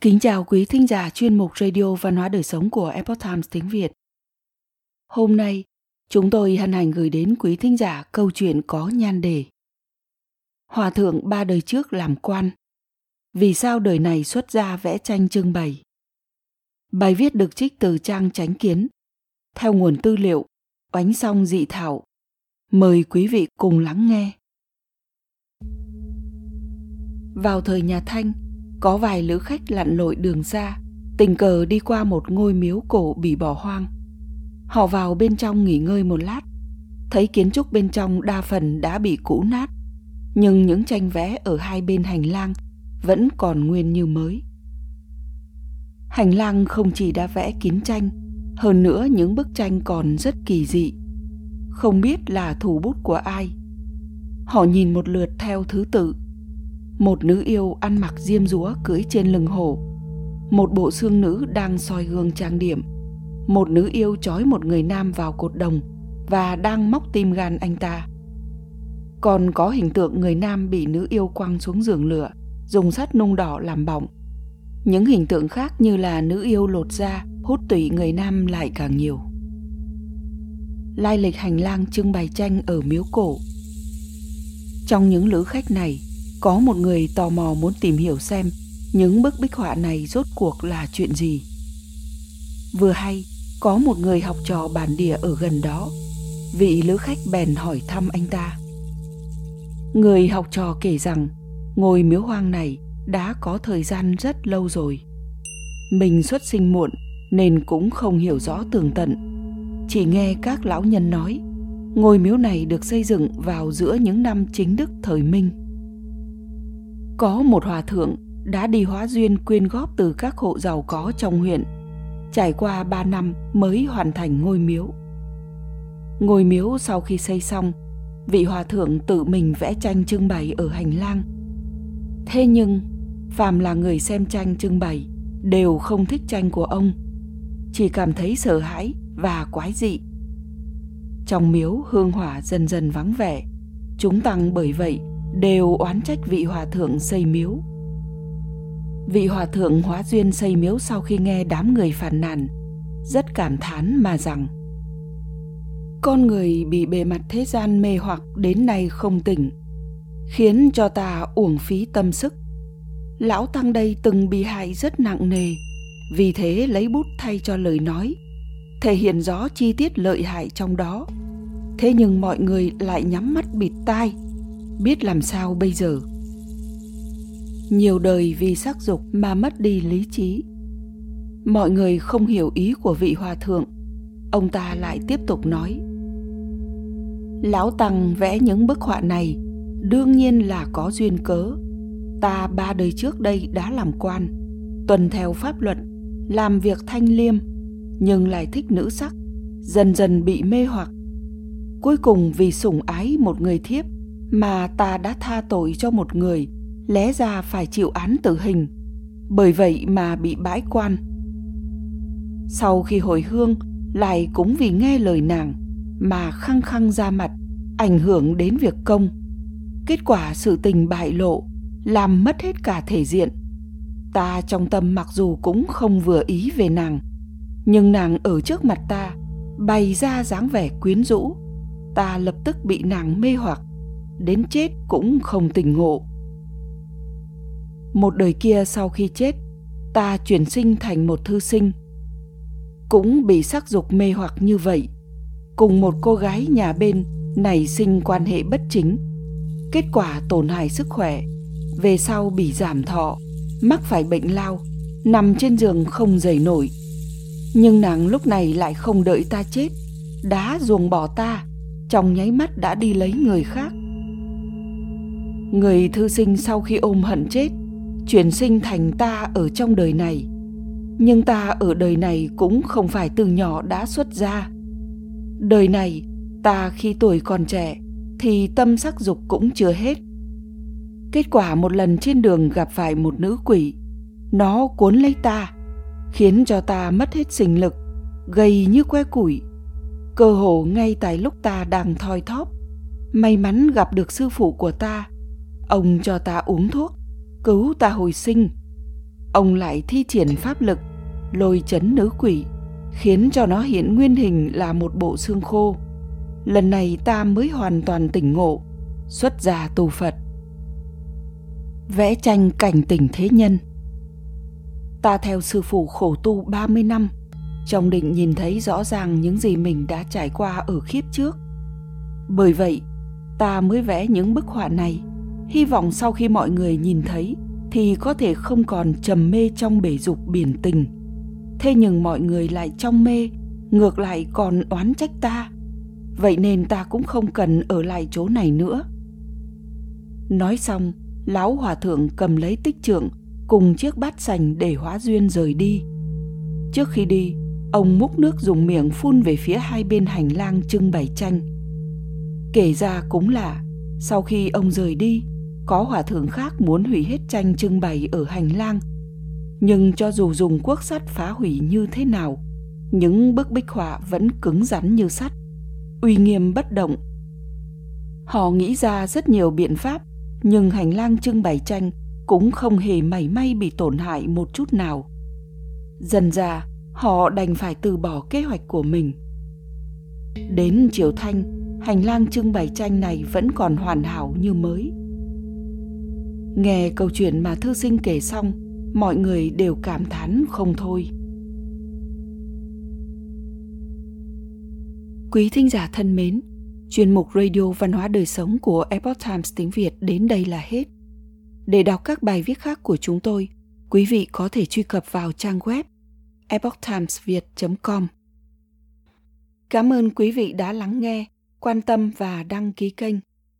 Kính chào quý thính giả chuyên mục Radio Văn hóa Đời Sống của Epoch Times tiếng Việt. Hôm nay, chúng tôi hân hạnh gửi đến quý thính giả câu chuyện có nhan đề. Hòa thượng ba đời trước làm quan. Vì sao đời này xuất ra vẽ tranh trưng bày? Bài viết được trích từ trang Tránh Kiến. Theo nguồn tư liệu, oánh song dị thảo. Mời quý vị cùng lắng nghe. Vào thời nhà Thanh, có vài lữ khách lặn lội đường xa, tình cờ đi qua một ngôi miếu cổ bị bỏ hoang. Họ vào bên trong nghỉ ngơi một lát, thấy kiến trúc bên trong đa phần đã bị cũ nát, nhưng những tranh vẽ ở hai bên hành lang vẫn còn nguyên như mới. Hành lang không chỉ đã vẽ kín tranh, hơn nữa những bức tranh còn rất kỳ dị. Không biết là thủ bút của ai. Họ nhìn một lượt theo thứ tự một nữ yêu ăn mặc diêm dúa cưỡi trên lưng hổ một bộ xương nữ đang soi gương trang điểm. Một nữ yêu trói một người nam vào cột đồng và đang móc tim gan anh ta. Còn có hình tượng người nam bị nữ yêu quăng xuống giường lửa, dùng sắt nung đỏ làm bỏng. Những hình tượng khác như là nữ yêu lột da hút tủy người nam lại càng nhiều. Lai lịch hành lang trưng bày tranh ở miếu cổ. Trong những lữ khách này có một người tò mò muốn tìm hiểu xem những bức bích họa này rốt cuộc là chuyện gì. Vừa hay, có một người học trò bản địa ở gần đó. Vị lữ khách bèn hỏi thăm anh ta. Người học trò kể rằng ngôi miếu hoang này đã có thời gian rất lâu rồi. Mình xuất sinh muộn nên cũng không hiểu rõ tường tận. Chỉ nghe các lão nhân nói, ngôi miếu này được xây dựng vào giữa những năm chính đức thời Minh có một hòa thượng đã đi hóa duyên quyên góp từ các hộ giàu có trong huyện. Trải qua 3 năm mới hoàn thành ngôi miếu. Ngôi miếu sau khi xây xong, vị hòa thượng tự mình vẽ tranh trưng bày ở hành lang. Thế nhưng, phàm là người xem tranh trưng bày đều không thích tranh của ông, chỉ cảm thấy sợ hãi và quái dị. Trong miếu hương hỏa dần dần vắng vẻ, chúng tăng bởi vậy đều oán trách vị hòa thượng xây miếu. Vị hòa thượng hóa duyên xây miếu sau khi nghe đám người phàn nàn, rất cảm thán mà rằng Con người bị bề mặt thế gian mê hoặc đến nay không tỉnh, khiến cho ta uổng phí tâm sức. Lão Tăng đây từng bị hại rất nặng nề, vì thế lấy bút thay cho lời nói, thể hiện rõ chi tiết lợi hại trong đó. Thế nhưng mọi người lại nhắm mắt bịt tai, biết làm sao bây giờ. Nhiều đời vì sắc dục mà mất đi lý trí. Mọi người không hiểu ý của vị hòa thượng. Ông ta lại tiếp tục nói. Lão tăng vẽ những bức họa này, đương nhiên là có duyên cớ. Ta ba đời trước đây đã làm quan, tuần theo pháp luật làm việc thanh liêm, nhưng lại thích nữ sắc, dần dần bị mê hoặc. Cuối cùng vì sủng ái một người thiếp mà ta đã tha tội cho một người, lẽ ra phải chịu án tử hình. Bởi vậy mà bị bãi quan. Sau khi hồi hương, lại cũng vì nghe lời nàng mà khăng khăng ra mặt, ảnh hưởng đến việc công. Kết quả sự tình bại lộ, làm mất hết cả thể diện. Ta trong tâm mặc dù cũng không vừa ý về nàng, nhưng nàng ở trước mặt ta, bày ra dáng vẻ quyến rũ. Ta lập tức bị nàng mê hoặc đến chết cũng không tỉnh ngộ. Một đời kia sau khi chết, ta chuyển sinh thành một thư sinh. Cũng bị sắc dục mê hoặc như vậy, cùng một cô gái nhà bên nảy sinh quan hệ bất chính. Kết quả tổn hại sức khỏe, về sau bị giảm thọ, mắc phải bệnh lao, nằm trên giường không dậy nổi. Nhưng nàng lúc này lại không đợi ta chết đá ruồng bỏ ta, trong nháy mắt đã đi lấy người khác người thư sinh sau khi ôm hận chết, chuyển sinh thành ta ở trong đời này. Nhưng ta ở đời này cũng không phải từ nhỏ đã xuất gia. Đời này, ta khi tuổi còn trẻ, thì tâm sắc dục cũng chưa hết. Kết quả một lần trên đường gặp phải một nữ quỷ, nó cuốn lấy ta, khiến cho ta mất hết sinh lực, gầy như que củi. Cơ hồ ngay tại lúc ta đang thoi thóp, may mắn gặp được sư phụ của ta. Ông cho ta uống thuốc, cứu ta hồi sinh. ông lại thi triển pháp lực lôi chấn nữ quỷ khiến cho nó hiện nguyên hình là một bộ xương khô. Lần này ta mới hoàn toàn tỉnh ngộ xuất gia tu phật. Vẽ tranh cảnh tỉnh thế nhân. Ta theo sư phụ khổ tu 30 năm trong định nhìn thấy rõ ràng những gì mình đã trải qua ở kiếp trước. Bởi vậy ta mới vẽ những bức họa này hy vọng sau khi mọi người nhìn thấy, thì có thể không còn trầm mê trong bể dục biển tình. Thế nhưng mọi người lại trong mê, ngược lại còn oán trách ta. Vậy nên ta cũng không cần ở lại chỗ này nữa. Nói xong, lão hòa thượng cầm lấy tích trượng, cùng chiếc bát sành để hóa duyên rời đi. Trước khi đi, ông múc nước dùng miệng phun về phía hai bên hành lang trưng bày tranh kể ra cũng là, sau khi ông rời đi có hòa thượng khác muốn hủy hết tranh trưng bày ở hành lang. Nhưng cho dù dùng cuốc sắt phá hủy như thế nào, những bức bích họa vẫn cứng rắn như sắt, uy nghiêm bất động. Họ nghĩ ra rất nhiều biện pháp, nhưng hành lang trưng bày tranh cũng không hề mảy may bị tổn hại một chút nào. Dần ra, họ đành phải từ bỏ kế hoạch của mình. Đến chiều thanh, hành lang trưng bày tranh này vẫn còn hoàn hảo như mới nghe câu chuyện mà thư sinh kể xong, mọi người đều cảm thán không thôi. Quý thính giả thân mến, chuyên mục radio văn hóa đời sống của epoch times tiếng việt đến đây là hết. Để đọc các bài viết khác của chúng tôi, quý vị có thể truy cập vào trang web epochtimesviet com. Cảm ơn quý vị đã lắng nghe, quan tâm và đăng ký kênh